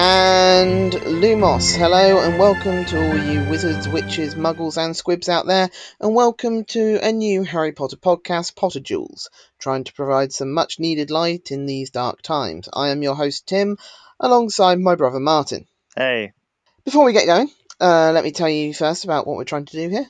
And Lumos, hello and welcome to all you wizards, witches, muggles, and squibs out there, and welcome to a new Harry Potter podcast, Potter Duels, trying to provide some much needed light in these dark times. I am your host, Tim, alongside my brother Martin. Hey. Before we get going, uh, let me tell you first about what we're trying to do here.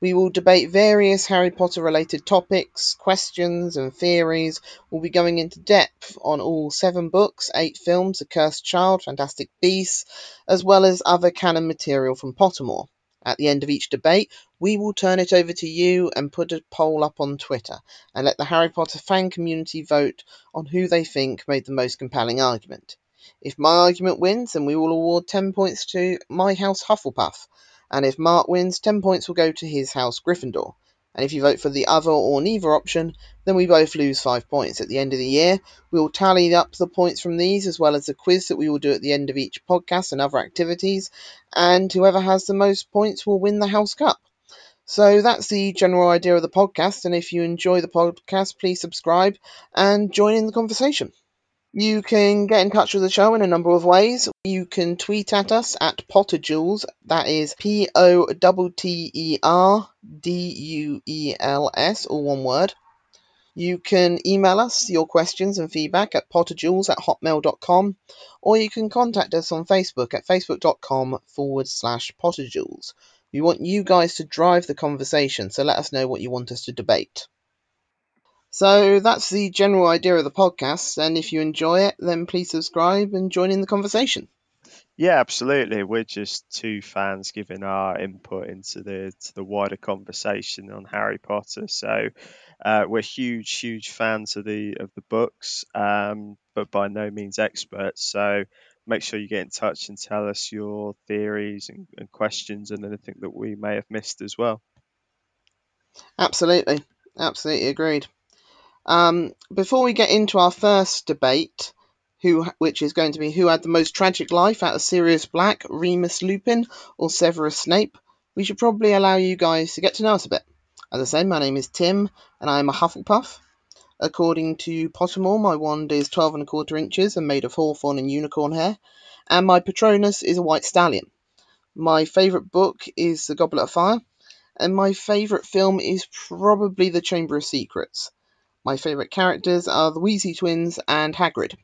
We will debate various Harry Potter related topics, questions, and theories. We'll be going into depth on all seven books, eight films, The Cursed Child, Fantastic Beasts, as well as other canon material from Pottermore. At the end of each debate, we will turn it over to you and put a poll up on Twitter and let the Harry Potter fan community vote on who they think made the most compelling argument. If my argument wins, then we will award 10 points to my house Hufflepuff and if Mark wins, 10 points will go to his house Gryffindor. And if you vote for the other or neither option, then we both lose 5 points. At the end of the year, we will tally up the points from these as well as the quiz that we will do at the end of each podcast and other activities, and whoever has the most points will win the House Cup. So that's the general idea of the podcast, and if you enjoy the podcast, please subscribe and join in the conversation. You can get in touch with the show in a number of ways. You can tweet at us at Potterduels. That is P O T T E R D U E L S, all one word. You can email us your questions and feedback at potterduels at hotmail.com, or you can contact us on Facebook at facebook.com forward slash potterduels. We want you guys to drive the conversation, so let us know what you want us to debate. So that's the general idea of the podcast. And if you enjoy it, then please subscribe and join in the conversation. Yeah, absolutely. We're just two fans giving our input into the to the wider conversation on Harry Potter. So uh, we're huge, huge fans of the of the books, um, but by no means experts. So make sure you get in touch and tell us your theories and, and questions and anything that we may have missed as well. Absolutely, absolutely agreed. Um, before we get into our first debate, who, which is going to be who had the most tragic life out of Sirius Black, Remus Lupin, or Severus Snape, we should probably allow you guys to get to know us a bit. As I said, my name is Tim, and I am a Hufflepuff. According to Pottermore, my wand is 12 and a quarter inches and made of hawthorn and unicorn hair, and my Patronus is a white stallion. My favourite book is The Goblet of Fire, and my favourite film is probably The Chamber of Secrets. My favourite characters are the Weasley twins and Hagrid.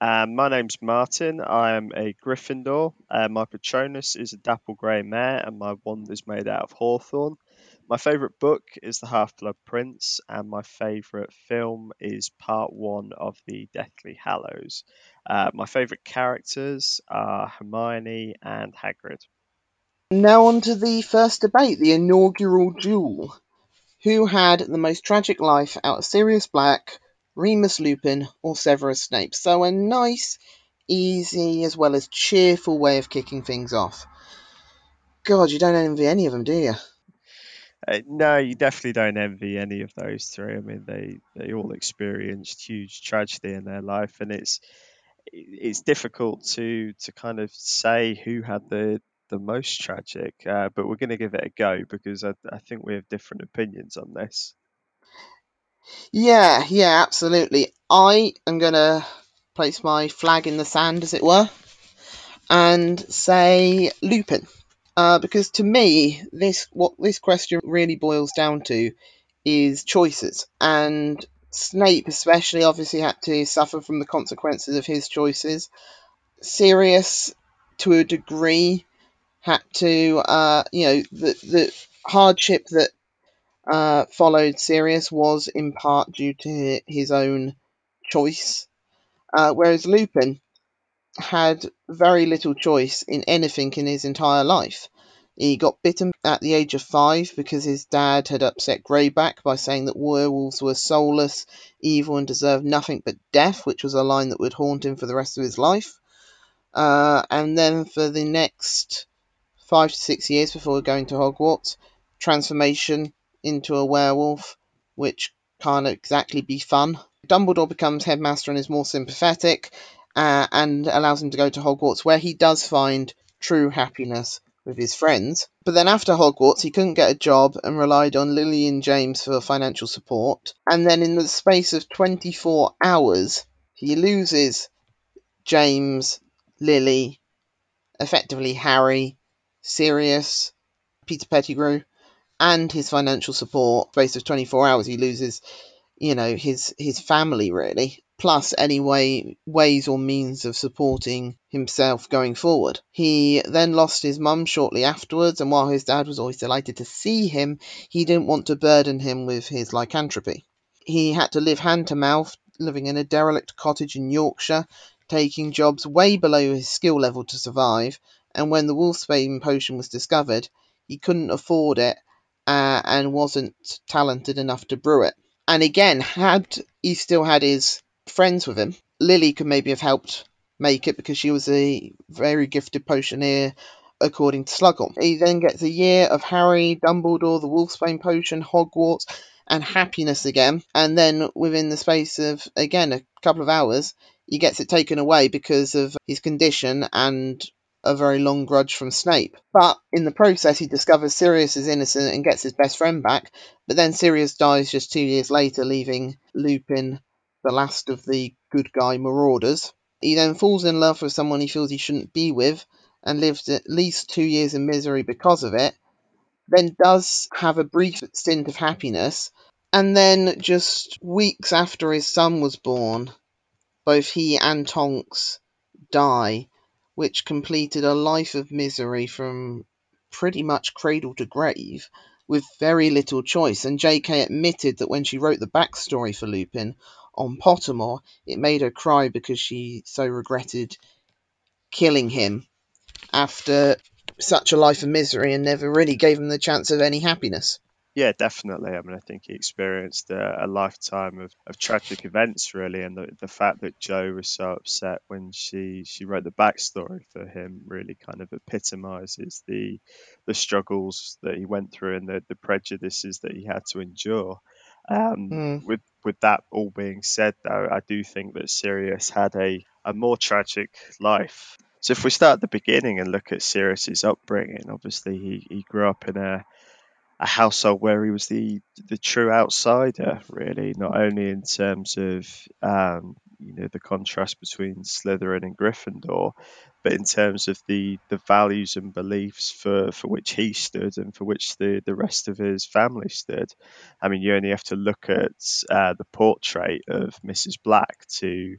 Um, my name's Martin. I am a Gryffindor. Uh, my Patronus is a dapple grey mare, and my wand is made out of hawthorn. My favourite book is The Half Blood Prince, and my favourite film is part one of The Deathly Hallows. Uh, my favourite characters are Hermione and Hagrid. Now, on to the first debate, the inaugural duel. Who had the most tragic life out of Sirius Black, Remus Lupin, or Severus Snape? So a nice, easy, as well as cheerful way of kicking things off. God, you don't envy any of them, do you? Uh, no, you definitely don't envy any of those three. I mean, they they all experienced huge tragedy in their life, and it's it's difficult to to kind of say who had the the most tragic, uh, but we're going to give it a go because I, I think we have different opinions on this. Yeah, yeah, absolutely. I am going to place my flag in the sand, as it were, and say Lupin. Uh, because to me, this what this question really boils down to is choices, and Snape especially obviously had to suffer from the consequences of his choices. Sirius, to a degree, had to, uh, you know, the the hardship that uh, followed Sirius was in part due to his own choice, uh, whereas Lupin had very little choice in anything in his entire life. He got bitten at the age of five because his dad had upset Greyback by saying that werewolves were soulless, evil, and deserved nothing but death, which was a line that would haunt him for the rest of his life. Uh, and then for the next five to six years before going to Hogwarts, transformation into a werewolf, which can't exactly be fun. Dumbledore becomes headmaster and is more sympathetic, uh, and allows him to go to Hogwarts, where he does find true happiness with his friends. But then after Hogwarts, he couldn't get a job and relied on Lily and James for financial support. And then in the space of 24 hours, he loses James, Lily, effectively Harry, Sirius, Peter Pettigrew, and his financial support. Space of 24 hours, he loses, you know, his his family really, plus any way ways or means of supporting himself going forward. He then lost his mum shortly afterwards, and while his dad was always delighted to see him, he didn't want to burden him with his lycanthropy. He had to live hand to mouth, living in a derelict cottage in Yorkshire, taking jobs way below his skill level to survive. And when the wolfsbane potion was discovered, he couldn't afford it uh, and wasn't talented enough to brew it. And again, had he still had his friends with him, Lily could maybe have helped make it because she was a very gifted potioneer, according to Slughorn. He then gets a year of Harry, Dumbledore, the Wolfsbane potion, Hogwarts, and happiness again. And then within the space of, again, a couple of hours, he gets it taken away because of his condition and a very long grudge from Snape. But in the process, he discovers Sirius is innocent and gets his best friend back. But then Sirius dies just two years later, leaving Lupin the last of the good guy marauders. He then falls in love with someone he feels he shouldn't be with and lives at least two years in misery because of it. Then does have a brief stint of happiness. And then just weeks after his son was born, both he and Tonks die, which completed a life of misery from pretty much cradle to grave with very little choice. And J.K. admitted that when she wrote the backstory for Lupin on Pottermore, it made her cry because she so regretted killing him after such a life of misery and never really gave him the chance of any happiness. Yeah, definitely. I mean, I think he experienced a, a lifetime of, of tragic events, really, and the, the fact that Jo was so upset when she, she wrote the backstory for him really kind of epitomizes the the struggles that he went through and the, the prejudices that he had to endure. Um, Mm. With with that all being said, though, I do think that Sirius had a, a more tragic life. So if we start at the beginning and look at Sirius's upbringing, obviously he, he grew up in a a household where he was the the true outsider, really, not only in terms of um, you know the contrast between Slytherin and Gryffindor, but in terms of the the values and beliefs for for which he stood and for which the the rest of his family stood. I mean, you only have to look at uh, the portrait of Mrs. Black to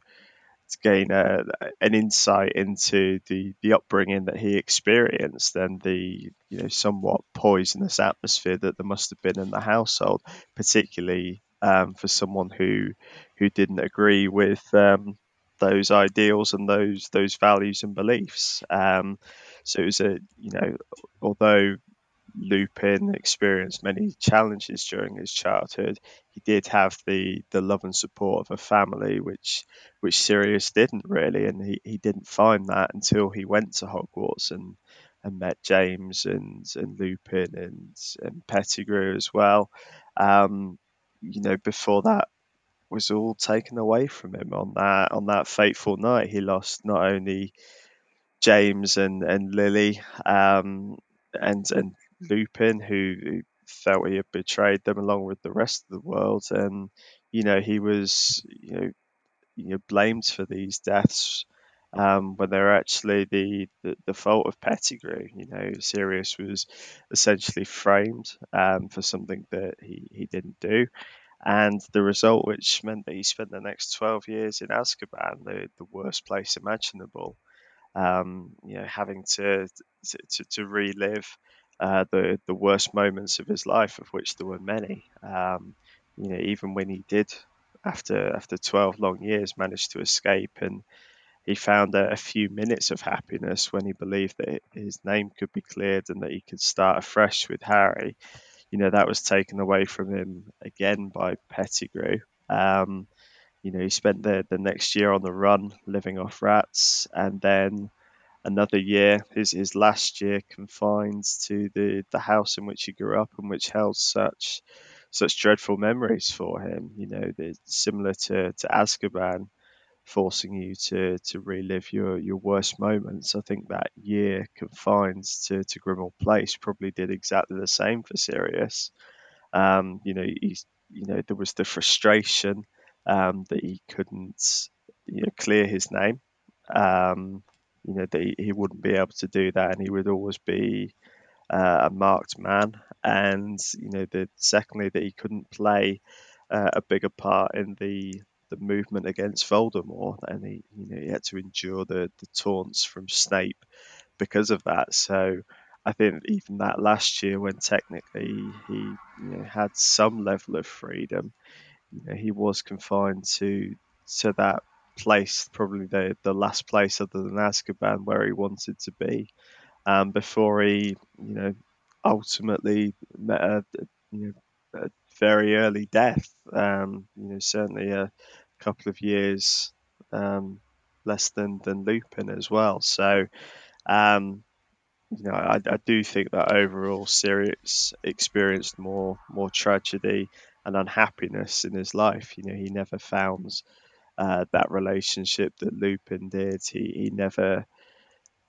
to gain a, an insight into the, the upbringing that he experienced and the you know somewhat poisonous atmosphere that there must have been in the household, particularly um, for someone who who didn't agree with um, those ideals and those those values and beliefs. Um, so it was a you know although Lupin experienced many challenges during his childhood, he did have the the love and support of a family, which which Sirius didn't really, and he, he didn't find that until he went to Hogwarts and and met James and and Lupin and and Pettigrew as well. Um, you know, before that was all taken away from him on that on that fateful night. He lost not only James and and Lily um, and and Lupin, who, felt he had betrayed them along with the rest of the world, and you know he was you know you know blamed for these deaths um, when they're actually the, the, the fault of Pettigrew. You know, Sirius was essentially framed um, for something that he, he didn't do. And the result, which meant that he spent the next 12 years in Azkaban, the, the worst place imaginable, um, you know, having to, to, to relive uh, the, the worst moments of his life, of which there were many. Um, you know, even when he did, after after 12 long years, manage to escape and he found a, a, few minutes of happiness when he believed that his name could be cleared and that he could start afresh with Harry. You know, that was taken away from him again by Pettigrew. Um, you know, he spent the, the next year on the run living off rats and then another year, his, his last year confined to the, the house in which he grew up and which held such such dreadful memories for him. You know, similar to, to Azkaban, forcing you to to relive your your worst moments. I think that year confined to to Grimmauld Place probably did exactly the same for Sirius. Um, you know, he's you know there was the frustration um, that he couldn't you know clear his name. um, you know, that he, wouldn't be able to do that, and he would always be uh, a marked man. And you know, the secondly that he couldn't play uh, a bigger part in the the movement against Voldemort, and he you know he had to endure the the taunts from Snape because of that. So I think even that last year, when technically he you know, had some level of freedom, you know, he was confined to to that place, probably the the last place other than Azkaban where he wanted to be, um, before he you know ultimately met a, you know a very early death. Um, you know, certainly a couple of years um, less than than Lupin as well. So. Um, you know, I, I do think that overall Sirius experienced more more tragedy and unhappiness in his life. You know, he never found uh, that relationship that Lupin did. He he never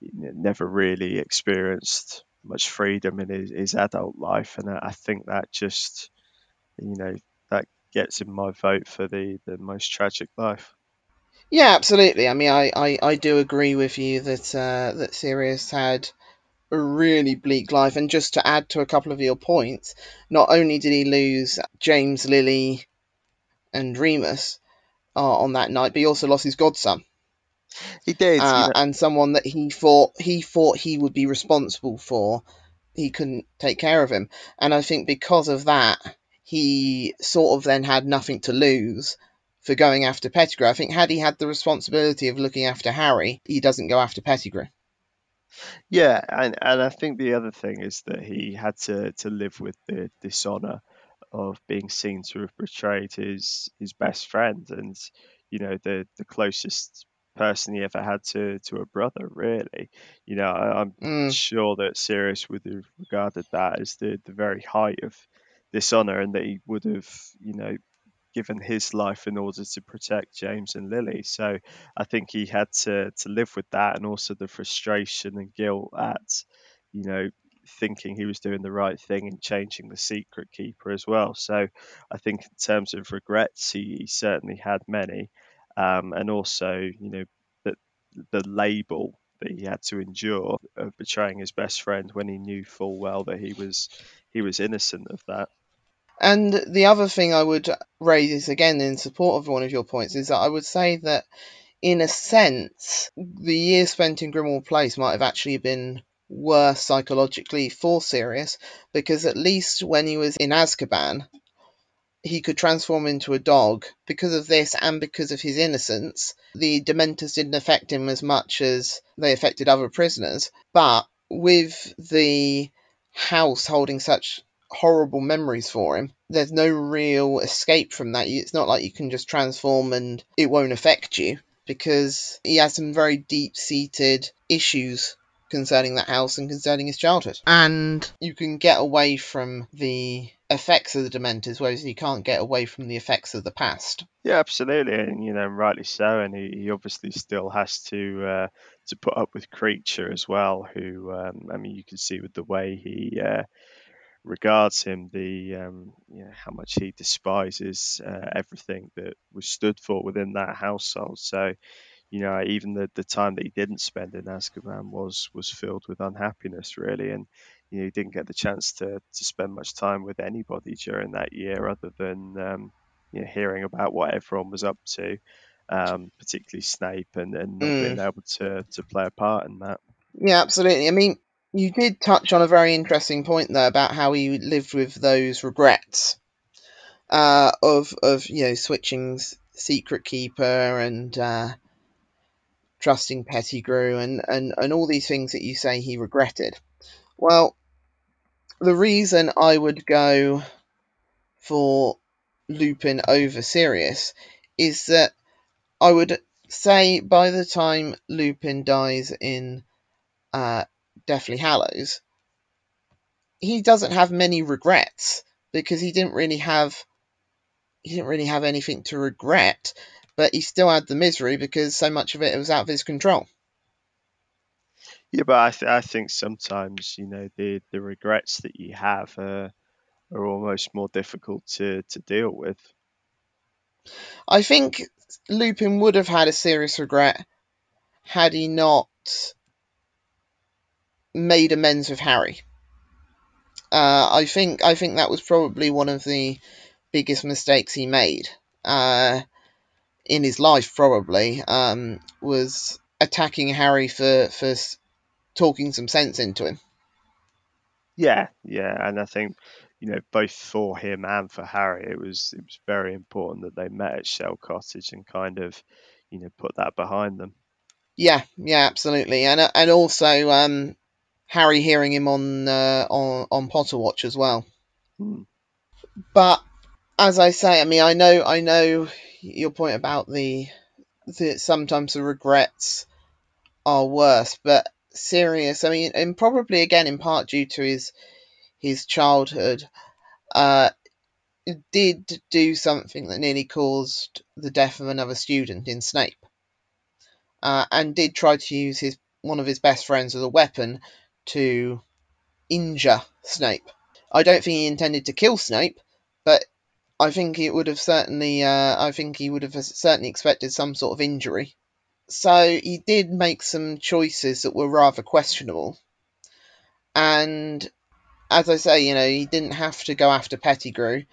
never really experienced much freedom in his, his adult life, and I think that just you know that gets in my vote for the the most tragic life. Yeah, absolutely. I mean, I, I, I do agree with you that uh, that Sirius had a really bleak life. And just to add to a couple of your points, not only did he lose James, Lily, and Remus uh, on that night, but he also lost his godson. He did, uh, you know. and someone that he thought he thought he would be responsible for. He couldn't take care of him, and I think because of that, he sort of then had nothing to lose for going after Pettigrew. I think had he had the responsibility of looking after Harry, he doesn't go after Pettigrew. Yeah, and, and I think the other thing is that he had to, to live with the dishonor of being seen to have betrayed his his best friend and you know the the closest person he ever had to to a brother really you know I, am mm. sure that Sirius would have regarded that as the the very height of dishonor and that he would have you know given his life in order to protect James and Lily. So I think he had to to live with that and also the frustration and guilt at, you know, thinking he was doing the right thing and changing the secret keeper as well. So I think in terms of regrets, he, he certainly had many. Um, and also, you know, that the label that he had to endure of betraying his best friend when he knew full well that he was he was innocent of that. And the other thing I would raise again in support of one of your points is that I would say that, in a sense, the years spent in Grimmauld Place might have actually been worse psychologically for Sirius because at least when he was in Azkaban, he could transform into a dog. Because of this and because of his innocence, the Dementors didn't affect him as much as they affected other prisoners. But with the house holding such horrible memories for him. There's no real escape from that. It's not like you can just transform and it won't affect you because he has some very deep seated issues concerning that house and concerning his childhood. And you can get away from the effects of the Dementors, whereas you can't get away from the effects of the past. Yeah, absolutely, and you know, rightly so. And he, he obviously still has to uh, to put up with Kreacher as well. Who, um, I mean, you can see with the way he uh, regards him, the um, you know, how much he despises uh, everything that was stood for within that household. So, you know, even the, the time that he didn't spend in Azkaban was was filled with unhappiness, really, and you know, he didn't get the chance to to spend much time with anybody during that year, other than um, you know, hearing about what everyone was up to. Um, particularly Snape, and, and not mm. being able to, to play a part in that. Yeah, absolutely. I mean, you did touch on a very interesting point there about how he lived with those regrets uh, of of you know switching secret keeper and uh, trusting Pettigrew and, and and all these things that you say he regretted. Well, the reason I would go for Lupin over Sirius is that I would say by the time Lupin dies in uh, Deathly Hallows, he doesn't have many regrets because he didn't really have he didn't really have anything to regret, but he still had the misery because so much of it was out of his control. Yeah, but I, th- I think sometimes you know the the regrets that you have are are almost more difficult to to deal with. I think Lupin would have had a serious regret had he not made amends with Harry. Uh, I think I think that was probably one of the biggest mistakes he made uh, in his life. Probably um, was attacking Harry for for talking some sense into him. Yeah, yeah, and I think you know both for him and for Harry, it was it was very important that they met at Shell Cottage and kind of you know put that behind them. Yeah, yeah, absolutely, and and also um, Harry hearing him on uh, on on Potterwatch as well. Hmm. But as I say, I mean, I know I know your point about the, the sometimes the regrets are worse, but Sirius, I mean, and probably again in part due to his his childhood, uh, did do something that nearly caused the death of another student in Snape, uh, and did try to use his one of his best friends as a weapon to injure Snape. I don't think he intended to kill Snape, but I think it would have certainly, uh, I think he would have certainly expected some sort of injury. So he did make some choices that were rather questionable. And as I say, you know, he didn't have to go after Pettigrew.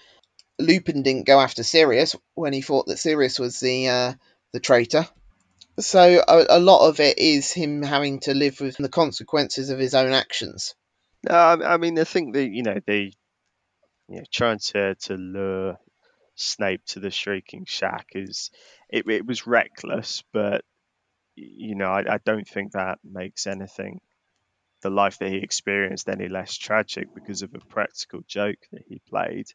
Lupin didn't go after Sirius when he thought that Sirius was the uh, the traitor. So a, a, lot of it is him having to live with the consequences of his own actions. No, I mean, I think that you know the you know, trying to to lure Snape to the Shrieking Shack is it, it was reckless, but you know, I, I don't think that makes anything the life that he experienced any less tragic because of a practical joke that he played.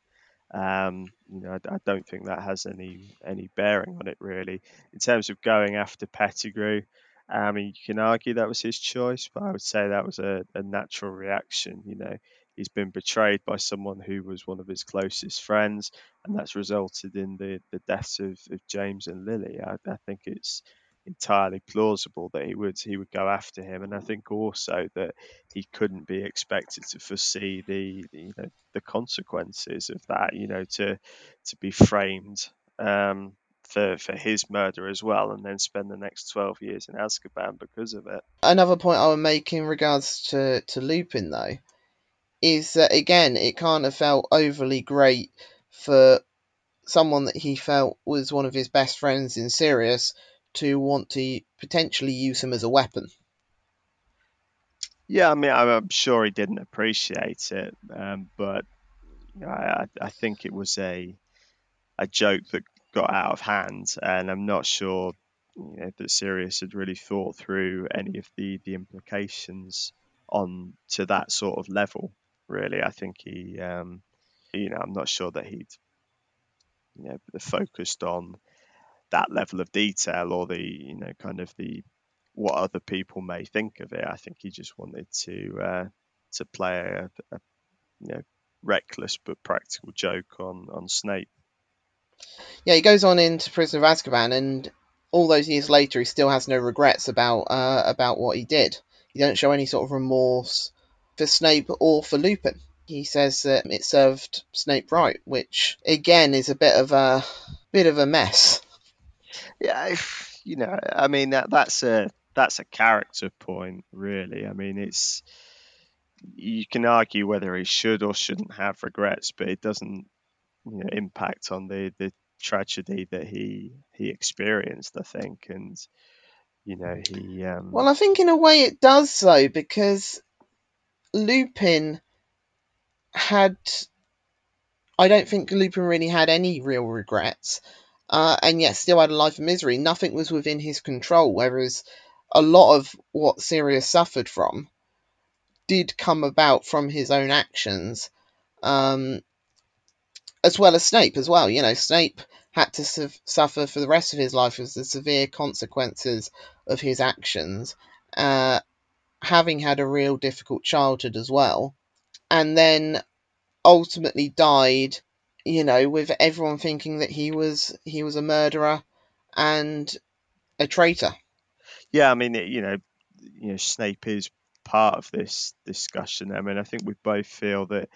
Um, you know, I, I, don't think that has any any bearing on it really. In terms of going after Pettigrew, I mean, you can argue that was his choice, but I would say that was a, a natural reaction. You know, he's been betrayed by someone who was one of his closest friends, and that's resulted in the the deaths of, of James and Lily. I, I think it's entirely plausible that he would he would go after him, and I think also that he couldn't be expected to foresee the you know the consequences of that. You know, to to be framed um, for for his murder as well, and then spend the next twelve years in Azkaban because of it. Another point I would make in regards to to Lupin though is that again it kind of felt overly great for someone that he felt was one of his best friends in Sirius to want to potentially use him as a weapon. Yeah, I mean, I'm sure he didn't appreciate it, um, but I, I think it was a a joke that got out of hand, and I'm not sure you know, that Sirius had really thought through any of the the implications on to that sort of level. Really, I think he, um, you know, I'm not sure that he'd you know focused on that level of detail or the you know kind of the what other people may think of it. I think he just wanted to uh, to play a, a you know reckless but practical joke on on Snape. Yeah, he goes on into Prison of Azkaban, and all those years later, he still has no regrets about uh, about what he did. He don't show any sort of remorse for Snape or for Lupin. He says that it served Snape right, which again is a bit of a bit of a mess. Yeah, you know, I mean that that's a that's a character point, really. I mean, it's you can argue whether he should or shouldn't have regrets, but it doesn't you know, impact on the the tragedy that he he experienced. I think, and you know, he. Um... Well, I think in a way it does though, because Lupin had. I don't think Lupin really had any real regrets uh, and yet still had a life of misery. Nothing was within his control, whereas a lot of what Sirius suffered from did come about from his own actions, um, as well as Snape as well. You know, Snape had to su- suffer for the rest of his life as the severe consequences of his actions, uh, having had a real difficult childhood as well, and then ultimately died you know, with everyone thinking that he was he was a murderer and a traitor. Yeah, I mean, you know, you know, Snape is part of this discussion. I mean, I think we both feel that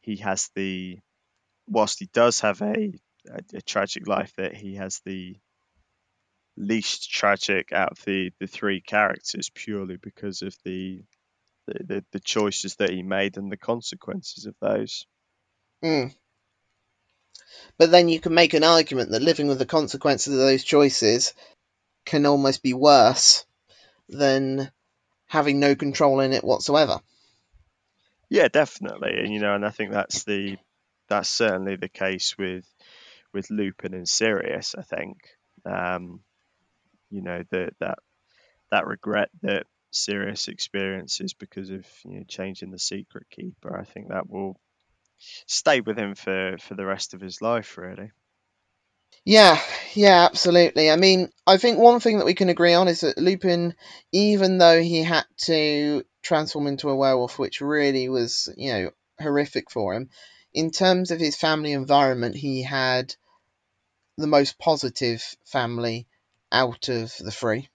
he has the, whilst he does have a, a, a tragic life, that he has the least tragic out of the the three characters purely because of the the, the, the choices that he made and the consequences of those. Mm. But then you can make an argument that living with the consequences of those choices can almost be worse than having no control in it whatsoever. Yeah, definitely, and you know, and I think that's the that's certainly the case with with Lupin and Sirius. I think, um, you know, that that that regret that Sirius experiences because of you know changing the secret keeper. I think that will stay with him for for the rest of his life, really. Yeah, yeah, absolutely. I mean, I think one thing that we can agree on is that Lupin, even though he had to transform into a werewolf, which really was, you know, horrific for him, in terms of his family environment, he had the most positive family out of the three.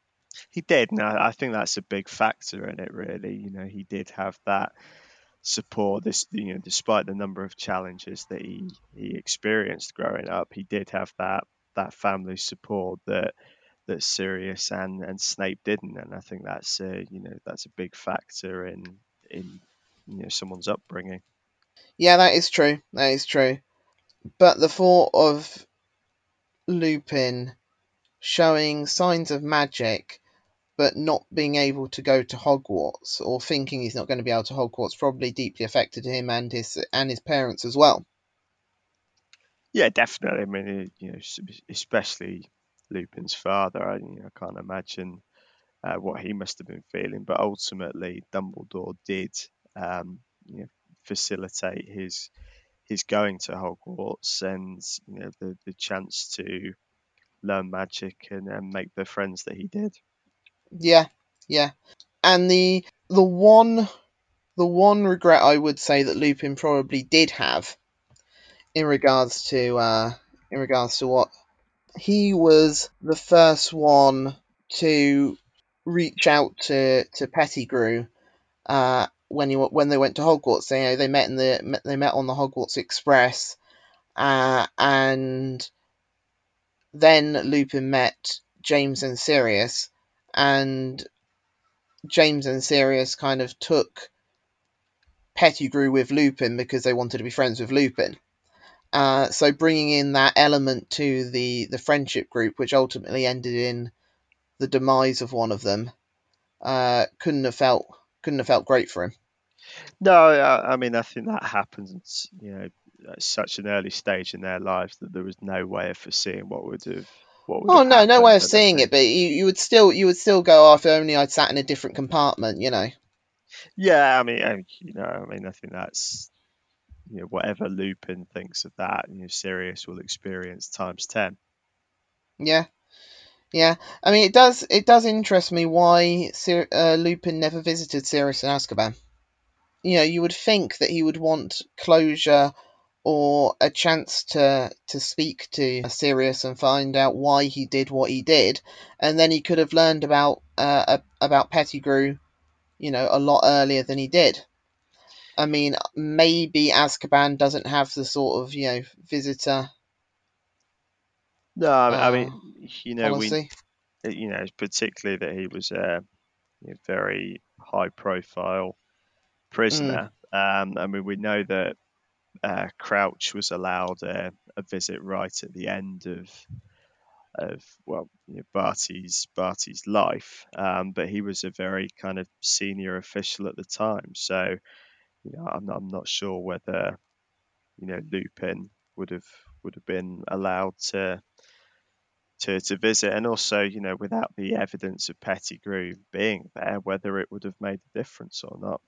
He did, and I, I think that's a big factor in it. Really, you know, he did have that support. This, you know, despite the number of challenges that he he experienced growing up, he did have that that family support that that Sirius and and Snape didn't, and I think that's a you know that's a big factor in in you know someone's upbringing. Yeah, that is true. That is true. But the thought of Lupin showing signs of magic but not being able to go to Hogwarts or thinking he's not going to be able to Hogwarts probably deeply affected him and his and his parents as well. Yeah, definitely. I mean, you know, especially Lupin's father. I, you know, I can't imagine uh, what he must have been feeling. But ultimately, Dumbledore did um, you know, facilitate his his going to Hogwarts and you know the the chance to learn magic and, and make the friends that he did. Yeah, yeah. And the the one the one regret I would say that Lupin probably did have in regards to uh, in regards to what he was the first one to reach out to to Pettigrew uh, when he when they went to Hogwarts. They you know, they met in the they met on the Hogwarts Express, uh, and then Lupin met James and Sirius, and James and Sirius kind of took Pettigrew with Lupin because they wanted to be friends with Lupin. Uh, so bringing in that element to the the friendship group, which ultimately ended in the demise of one of them, uh, couldn't have felt couldn't have felt great for him. No, I, I mean I think that happens, you know, at such an early stage in their lives that there was no way of foreseeing what would have what would Oh no, no way of seeing it, but you, you would still you would still go, oh, if only I'd sat in a different compartment, you know. Yeah, I mean, I- you know, I mean, I think that's you know whatever Lupin thinks of that, you know, Sirius will experience times ten. Yeah, yeah. I mean, it does it does interest me why Sir, uh, Lupin never visited Sirius in Azkaban. You know, you would think that he would want closure or a chance to to speak to Sirius and find out why he did what he did, and then he could have learned about uh, about Pettigrew, you know, a lot earlier than he did. I mean, maybe Azkaban doesn't have the sort of you know visitor No, I, uh, mean, you know, policy. we, you know, particularly that he was a very high-profile prisoner. Um, I mean, we know that uh, Crouch was allowed a, a visit right at the end of of well, you know, Barty's Barty's life, um, but he was a very kind of senior official at the time. So, you know, I'm not, I'm not sure whether you know Lupin would have would have been allowed to to to visit, and also you know without the evidence of Pettigrew being there, whether it would have made a difference or not.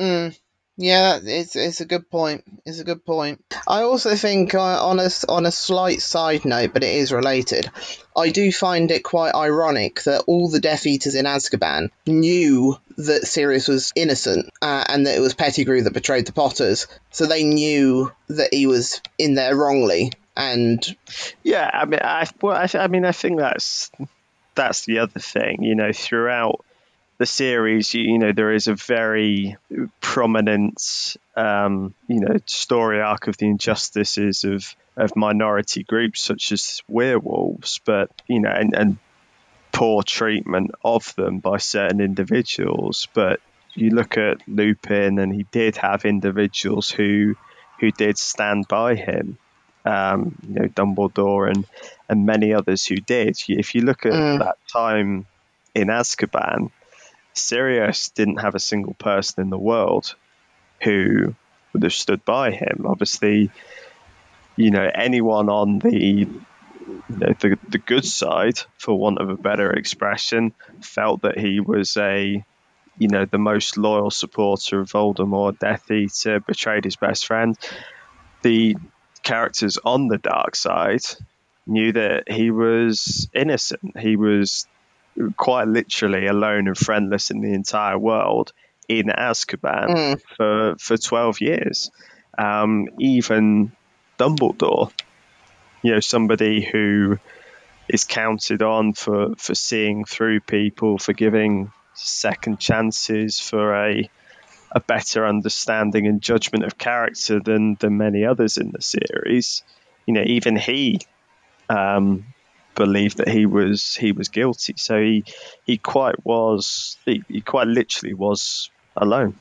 Mm. Yeah, it's it's a good point. It's a good point. I also think uh, on a on a slight side note, but it is related. I do find it quite ironic that all the Death Eaters in Azkaban knew that Sirius was innocent uh, and that it was Pettigrew that betrayed the Potters, so they knew that he was in there wrongly. And Yeah, I mean, I well, I, I mean, I think that's that's the other thing. You know, throughout the series, you, you know, there is a very prominent, um, you know, story arc of the injustices of of minority groups such as werewolves, but you know, and, and poor treatment of them by certain individuals. But you look at Lupin, and he did have individuals who who did stand by him. Um, you know, Dumbledore and and many others who did. If you look at Mm. that time in Azkaban, Sirius didn't have a single person in the world who would have stood by him. Obviously, you know, anyone on the you know, the, the good side, for want of a better expression, felt that he was a, you know, the most loyal supporter of Voldemort, Death Eater, betrayed his best friend. The characters on the dark side knew that he was innocent. He was quite literally alone and friendless in the entire world in Azkaban Mm. for for 12 years. Um, even Dumbledore, you know, somebody who is counted on for, for seeing through people, for giving second chances, for a a better understanding and judgment of character than than many others in the series. You know, even he um, believed that he was he was guilty. So he he quite was he, he quite literally was alone.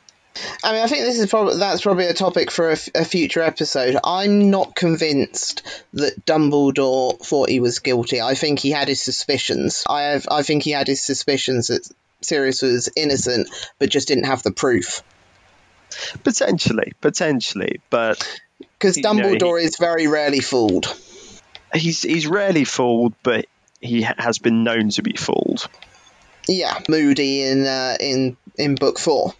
I mean, I think this is probably that's probably a topic for a, f- a future episode. I'm not convinced that Dumbledore thought he was guilty. I think he had his suspicions. I have, I think he had his suspicions that Sirius was innocent, but just didn't have the proof. Potentially, potentially, but Because You know, Dumbledore is very rarely fooled. He's he's rarely fooled, but he has been known to be fooled. Yeah, Moody in uh, in in book four.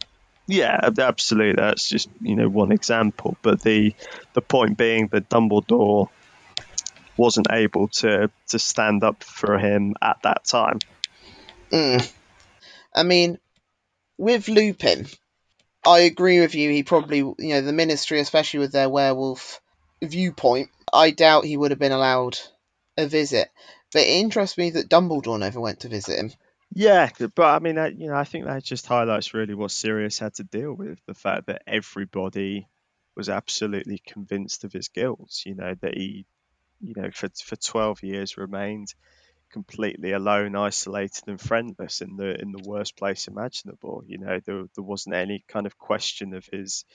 Yeah, absolutely. That's just you know one example, but the the point being that Dumbledore wasn't able to to stand up for him at that time. Mm. I mean, with Lupin, I agree with you. He probably, you know, the Ministry, especially with their werewolf viewpoint, I doubt he would have been allowed a visit. But it interests me that Dumbledore never went to visit him. Yeah, but I mean, you know, I think that just highlights really what Sirius had to deal with the fact that everybody was absolutely convinced of his guilt. You know that he, you know, for for twelve years remained completely alone, isolated, and friendless in the in the worst place imaginable. You know, there there wasn't any kind of question of his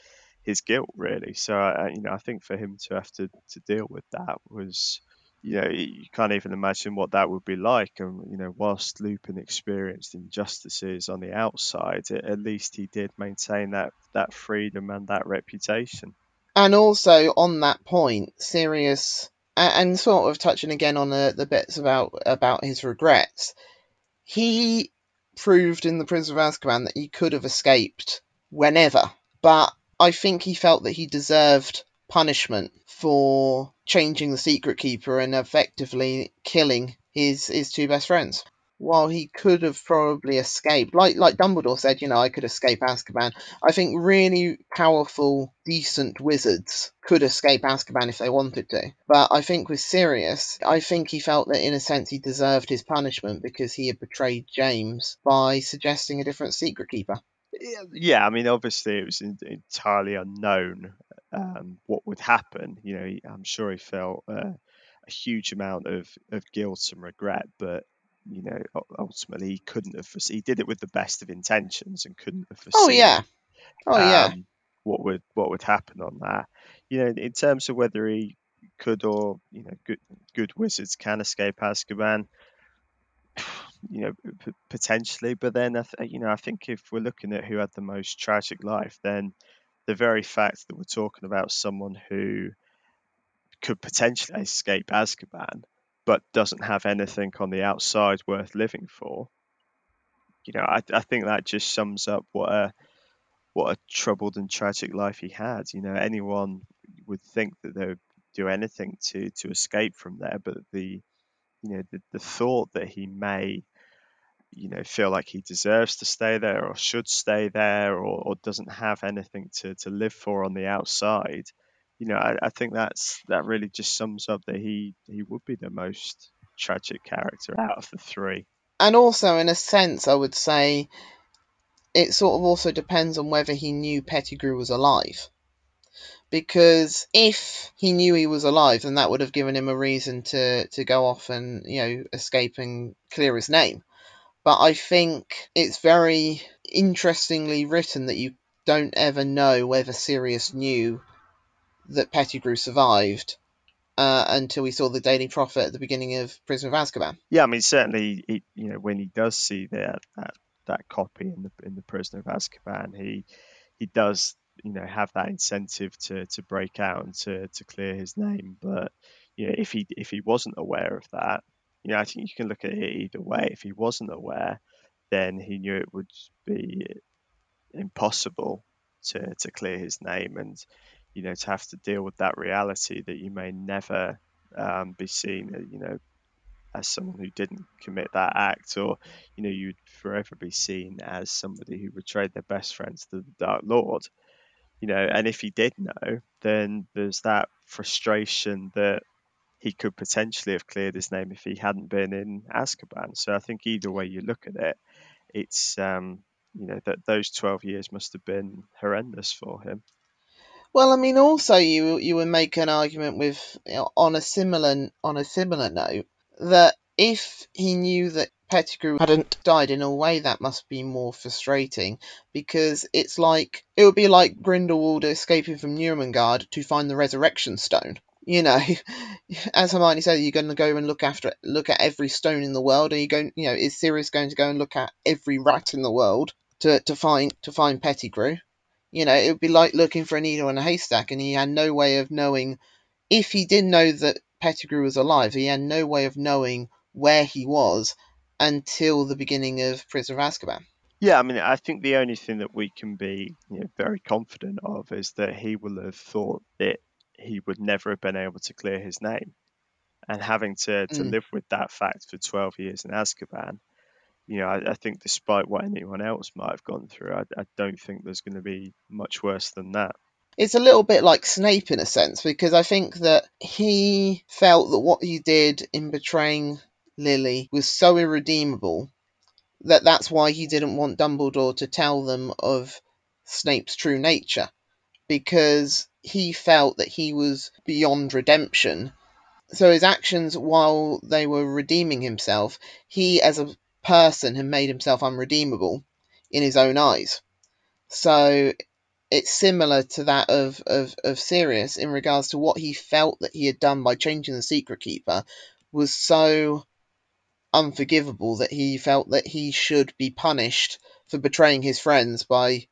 his guilt really. So, I, you know, I think for him to have to to deal with that was you know, you can't even imagine what that would be like. And you know, whilst Lupin experienced injustices on the outside, at, least he did maintain that that freedom and that reputation. And also on that point, Sirius, and sort of touching again on the, the bits about about his regrets, he proved in the Prison of Azkaban that he could have escaped whenever, but I think he felt that he deserved punishment for changing the Secret Keeper and effectively killing his his two best friends. While he could have probably escaped, like like Dumbledore said, you know, I could escape Azkaban. I think really powerful, decent wizards could escape Azkaban if they wanted to. But I think with Sirius, I think he felt that in a sense he deserved his punishment because he had betrayed James by suggesting a different secret keeper. Yeah, I mean, obviously it was entirely unknown um, what would happen. You know, I'm sure he felt uh, a huge amount of, of guilt and regret, but you know, ultimately he couldn't have. foreseen- He did it with the best of intentions and couldn't have foreseen. Oh yeah. Oh yeah. um, what would what would happen on that. You know, in terms of whether he could or you know good good wizards can escape Azkaban, you know p- potentially. But then I th- you know I think if we're looking at who had the most tragic life, then the very fact that we're talking about someone who could potentially escape Azkaban but doesn't have anything on the outside worth living for. You know, I, I think that just sums up what a what a troubled and tragic life he had. You know, anyone would think that they would do anything to to escape from there, but the you know the, the thought that he may you know feel like he deserves to stay there or should stay there or, or doesn't have anything to, to live for on the outside you know I, I think that's that really just sums up that he he would be the most tragic character out of the three And also in a sense I would say it sort of also depends on whether he knew Pettigrew was alive. Because if he knew he was alive, then that would have given him a reason to, to go off and, you know, escape and clear his name. But I think it's very interestingly written that you don't ever know whether Sirius knew that Pettigrew survived uh, until we saw the Daily Prophet at the beginning of Prisoner of Azkaban. Yeah, I mean certainly, he, you know, when he does see that that, that copy in the in the Prisoner of Azkaban, he he does you know have that incentive to to break out and to to clear his name. But you know, if he if he wasn't aware of that, you know, I think you can look at it either way. If he wasn't aware, then he knew it would be impossible to to clear his name and you know to have to deal with that reality that you may never um, be seen uh, you know as someone who didn't commit that act or you know you'd forever be seen as somebody who betrayed their best friends to the dark lord you know and if he did know then there's that frustration that he could potentially have cleared his name if he hadn't been in Azkaban so I think either way you look at it it's um you know that those 12 years must have been horrendous for him Well, I mean, also you you would make an argument with you know, on a similar on a similar note that if he knew that Pettigrew hadn't died in a way, that must be more frustrating because it's like it would be like Grindelwald escaping from Nurmengard to find the Resurrection Stone. You know, as Hermione said, you're going to go and look after look at every stone in the world. Are you going? You know, is Sirius going to go and look at every rat in the world to to find to find Pettigrew? You know, it would be like looking for a needle in a haystack, and he had no way of knowing if he did know that Pettigrew was alive. He had no way of knowing where he was until the beginning of Prisoner of Azkaban. Yeah, I mean, I think the only thing that we can be you know, very confident of is that he will have thought that he would never have been able to clear his name, and having to to Mm. live with that fact for twelve years in Azkaban. You know, I, I think despite what anyone else might have gone through, I, I don't think there's going to be much worse than that. It's a little bit like Snape in a sense, because I think that he felt that what he did in betraying Lily was so irredeemable that that's why he didn't want Dumbledore to tell them of Snape's true nature, because he felt that he was beyond redemption. So his actions, while they were redeeming himself, he as a person had made himself unredeemable in his own eyes. So it's similar to that of, of, of Sirius in regards to what he felt that he had done by changing the Secret Keeper was so unforgivable that he felt that he should be punished for betraying his friends by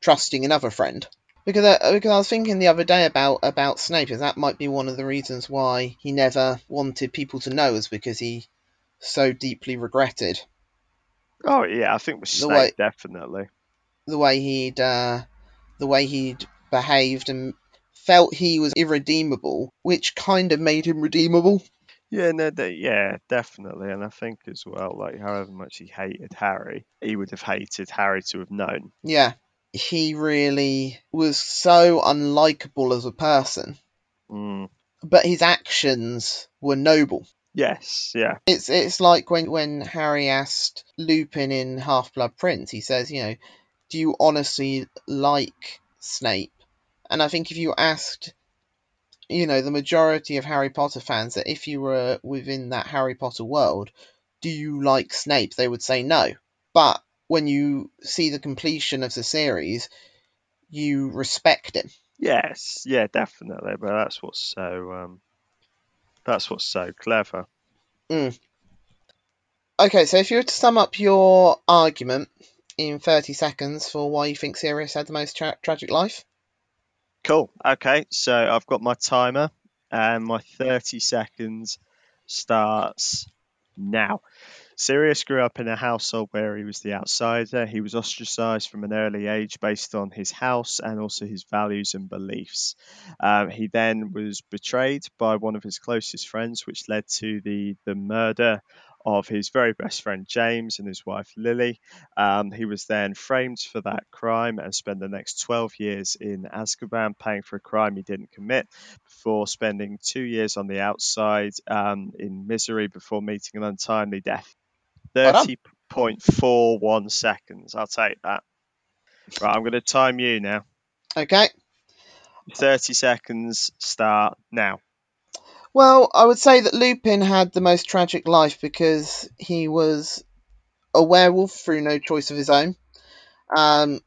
trusting another friend. Because I, because I was thinking the other day about about Snape, and that might be one of the reasons why he never wanted people to know, is because he so deeply regretted Oh yeah, I think with The Snape way- definitely. the way he'd uh, the way he'd behaved and felt he was irredeemable, which kind of made him redeemable. Yeah, no, de- yeah, definitely, and I think as well, like however much he hated Harry, he would have hated Harry to have known. Yeah, he really was so unlikable as a person, Mm, but his actions were noble. yes, yeah, It's it's like when when Harry asked Lupin in Half Blood Prince, he says, you know, do you honestly like Snape? And I think if you asked, you know, the majority of Harry Potter fans that if you were within that Harry Potter world, do you like Snape? They would say no. But when you see the completion of the series, you respect him. yes, yeah, definitely. But that's what's so um, that's what's so clever. Okay, so if you were to sum up your argument in 30 seconds for why you think Sirius had the most tra- tragic life. Cool. Okay, so I've got my timer, and my 30 seconds starts now. Sirius grew up in a household where he was the outsider. He was ostracized from an early age based on his house and also his values and beliefs. Um, he then was betrayed by one of his closest friends, which led to the, the murder of his very best friend James and his wife Lily. Um, he was then framed for that crime and spent the next 12 years in Azkaban paying for a crime he didn't commit before spending two years on the outside um, in misery before meeting an untimely death. Well 30.41 seconds. I'll take that. Right, I'm going to time you now. Okay. 30 seconds start now. Well, I would say that Lupin had the most tragic life because he was a werewolf through no choice of his own. Um,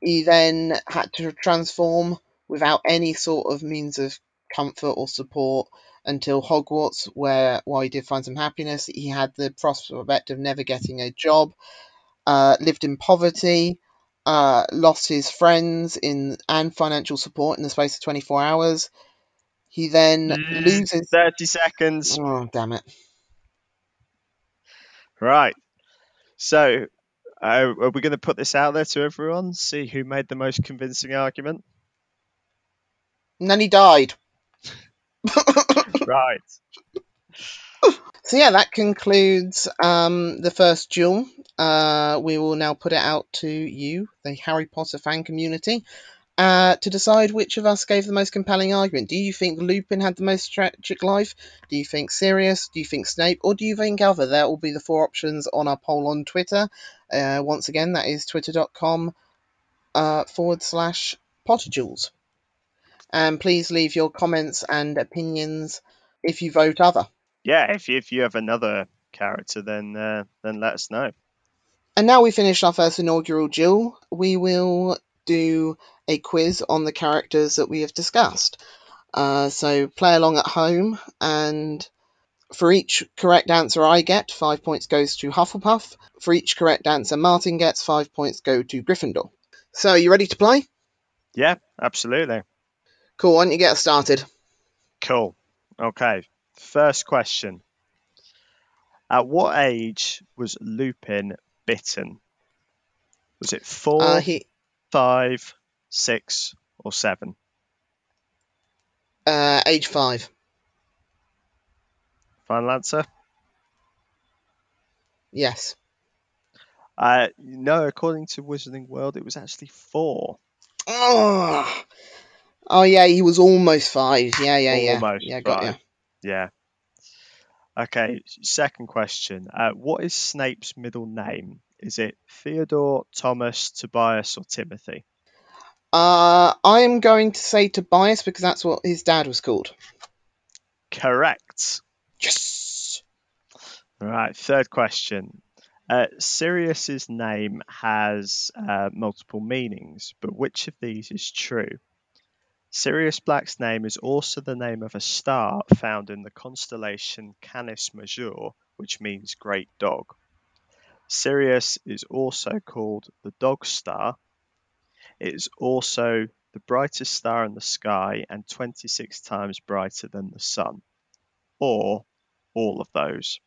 he then had to transform without any sort of means of comfort or support until Hogwarts, where while he did find some happiness, he had the prospect of never getting a job, uh, lived in poverty, uh, lost his friends in and financial support in the space of 24 hours. He then Mm. loses. 30 seconds. Oh, damn it. Right. So, uh, are we going to put this out there to everyone? See who made the most convincing argument? And then he died. Right. So yeah, that concludes um, the first duel. Uh, we will now put it out to you, the Harry Potter fan community, uh, to decide which of us gave the most compelling argument. Do you think Lupin had the most tragic life? Do you think Sirius? Do you think Snape? Or do you think other? There will be the four options on our poll on Twitter. Uh, once again, that is twitter.com uh, forward slash potterduels. And please leave your comments and opinions if you vote other. Yeah, if you, if you have another character, then uh, then let us know. And now we finished our first inaugural duel, we will do a quiz on the characters that we have discussed. Uh, so play along at home, and for each correct answer I get, five points goes to Hufflepuff. For each correct answer Martin gets, five points go to Gryffindor. So, you ready to play? Yeah, absolutely. Cool, why don't you get us started? Cool. Okay. First question. At what age was Lupin bitten? Was it four, Uh, he, five, six, or seven? uh, age five. Final answer? Yes. Uh, no, according to Wizarding World, it was actually four. Oh, oh yeah, he was almost five. Yeah, yeah, yeah. Almost yeah, got five. you. Yeah. Okay, second question. Uh, what is Snape's middle name? Is it Theodore, Thomas, Tobias, or Timothy? Uh, I'm going to say Tobias because that's what his dad was called. Correct. Yes. All right, third question. Uh, Sirius's name has uh, multiple meanings, but which of these is true? Sirius Black's name is also the name of a star found in the constellation Canis Major, which means great dog. Sirius is also called the dog star. It is also the brightest star in the sky and 26 times brighter than the sun. Or all of those.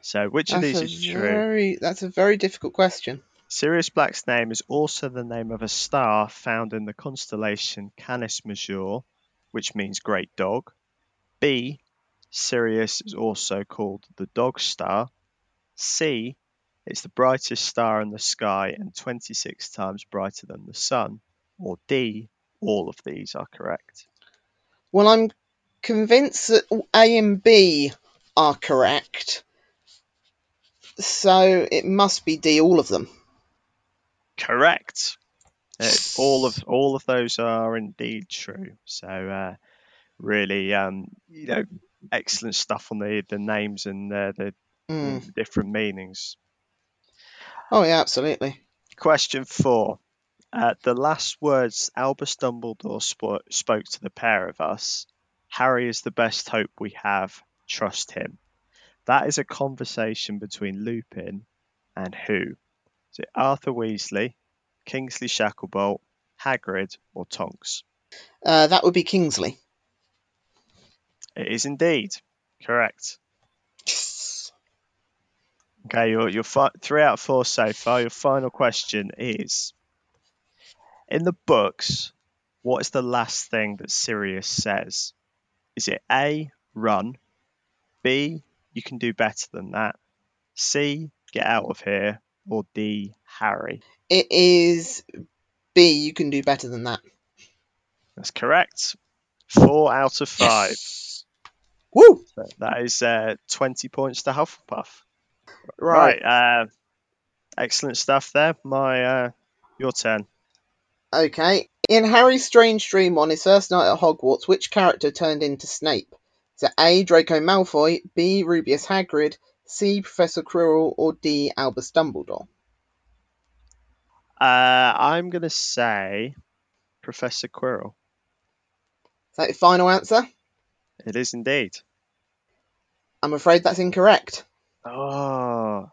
So, which of That's these a is true? that's a very difficult question. Sirius Black's name is also the name of a star found in the constellation Canis Major, which means great dog. B. Sirius is also called the dog star. C. It's the brightest star in the sky and 26 times brighter than the sun. Or D. All of these are correct. Well, I'm convinced that A and B are correct. So it must be D, all of them. Correct. Uh, all of all of those are indeed true. So uh, really, um, you know, excellent stuff on the the names and uh, the, Mm. the different meanings. Oh yeah, absolutely. Question four. Uh, the last words Albus Dumbledore spo- spoke to the pair of us Harry is the best hope we have. Trust him. That is a conversation between Lupin and who? Is it Arthur Weasley, Kingsley Shacklebolt, Hagrid, or Tonks? Uh, that would be Kingsley. It is indeed correct. Yes. Okay, your your fi- three out of four so far. Your final question is: In the books, what is the last thing that Sirius says? Is it A. Run, B. You can do better than that, C. Get out of here, or D. Harry? It is B. You can do better than that. That's correct. Four out of five. Yes. Woo! So that is uh, twenty points to Hufflepuff. Right. Right. Uh, Excellent stuff there. My uh, your turn. Okay. In Harry's strange dream on his first night at Hogwarts, which character turned into Snape? Is it A. Draco Malfoy, B. Rubeus Hagrid, C. Professor Quirrell, or D. Albus Dumbledore? Uh, I'm gonna say Professor Quirrell. Is that your final answer? It is indeed. I'm afraid that's incorrect. Oh,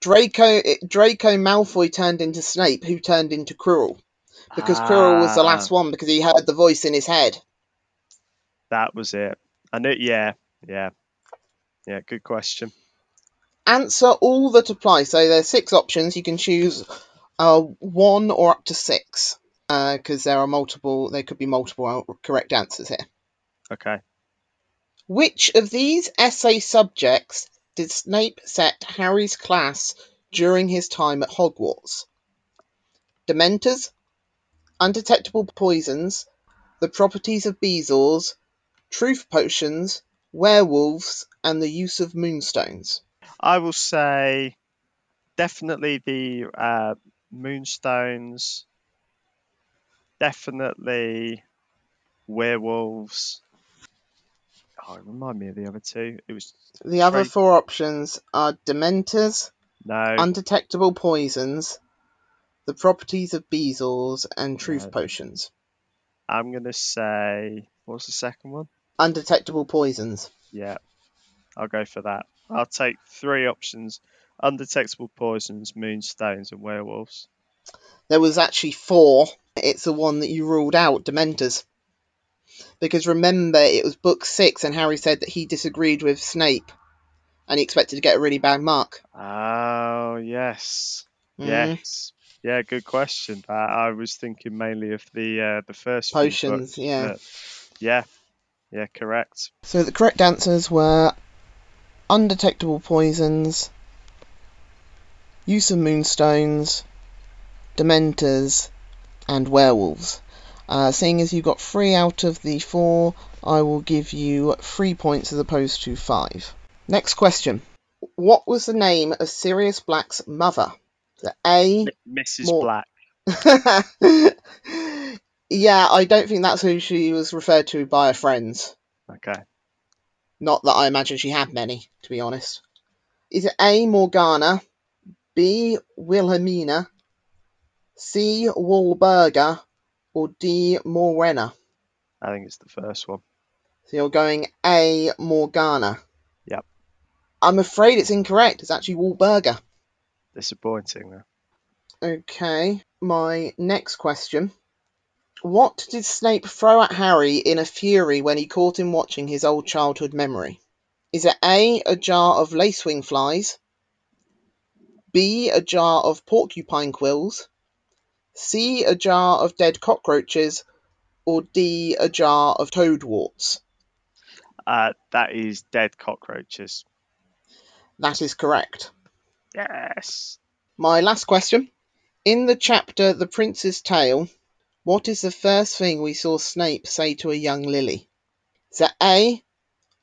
Draco Draco Malfoy turned into Snape, who turned into Quirrell. Because Quirrell was the Ah, last one because he heard the voice in his head. That was it. I knew. Yeah, yeah, yeah. Good question. Answer all that apply. So there's six options. You can choose uh, one or up to six because there are multiple. There could be multiple correct answers here. Okay. Which of these essay subjects did Snape set Harry's class during his time at Hogwarts? Dementors, undetectable poisons, the properties of Bezoars, truth potions, werewolves, and the use of moonstones. I will say definitely the uh, moonstones. Definitely werewolves. Oh, remind me of the other two. It was The other Three. four options are Dementors, no. undetectable poisons, the properties of Bezoars, and truth No. potions. I'm gonna say what's the second one? Undetectable poisons. Yeah, I'll go for that. I'll take three options: undetectable poisons, moonstones, and werewolves. There was actually four. It's the one that you ruled out, Dementors. Because remember, it was book six, and Harry said that he disagreed with Snape, and he expected to get a really bad mark. Oh yes, Mm, yes, yeah. Good question. Uh, I was thinking mainly of the uh, the first Potions, books, yeah. yeah, yeah, correct. So the correct answers were undetectable poisons, use of moonstones, dementors, and werewolves. Uh, seeing as you got three out of the four, I will give you three points as opposed to five. Next question. What was the name of Sirius Black's mother? The A. Mrs. More- Black. yeah, I don't think that's who she was referred to by her friends. Okay. Not that I imagine she had many, to be honest. Is it A. Morgana, B. Wilhelmina, C. Walburga, or D. Morwenna? I think it's the first one. So you're going A. Morgana. Yep. I'm afraid it's incorrect. It's actually Walburga. Disappointing. though. Okay, my next question. What did Snape throw at Harry in a fury when he caught him watching his old childhood memory? Is it A, a jar of lacewing flies, B, a jar of porcupine quills, C, a jar of dead cockroaches, or D, a jar of toadwarts? Uh, that is dead cockroaches. That is correct. Yes. My last question. In the chapter The Prince's Tale, what is the first thing we saw Snape say to a young Lily? Is that A,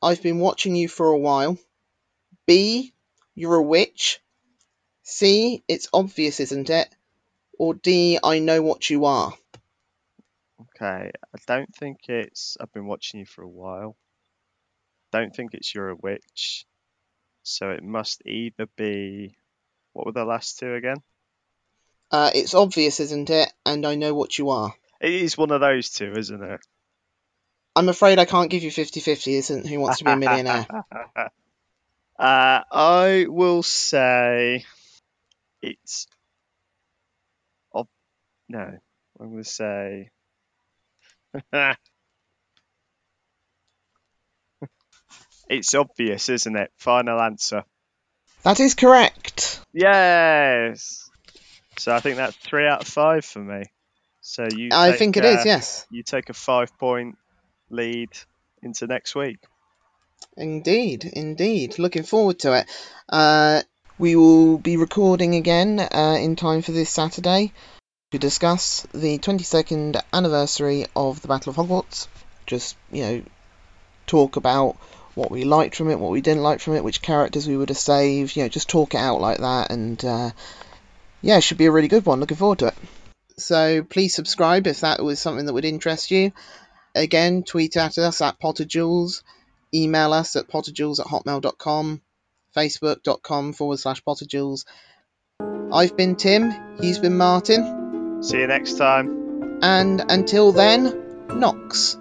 I've been watching you for a while, B, you're a witch, C, it's obvious, isn't it? Or D, I know what you are. Okay. I don't think it's. I've been watching you for a while. Don't think it's you're a witch. So it must either be. What were the last two again? Uh, it's obvious, isn't it? And I know what you are. It is one of those two, isn't it? I'm afraid I can't give you 50 50, isn't Who Wants to Be a Millionaire? uh, I will say it's. Ob- no, I'm going to say. it's obvious, isn't it? Final answer. that is correct. Yes. So I think that's three out of five for me. So you. I take, think it is, uh, yes. You take a five-point lead into next week. Indeed, indeed. Looking forward to it. Uh, we will be recording again uh, in time for this Saturday to discuss the 22nd anniversary of the Battle of Hogwarts. Just, you know, talk about what we liked from it, what we didn't like from it, which characters we would have saved, you know, just talk it out like that and uh, yeah, it should be a really good one. Looking forward to it. So please subscribe if that was something that would interest you. Again, tweet at us at potterduels, email us at potterduels at hotmail.com, facebook.com forward slash potterduels. I've been Tim, he's been Martin, See you next time. and until then, Nox.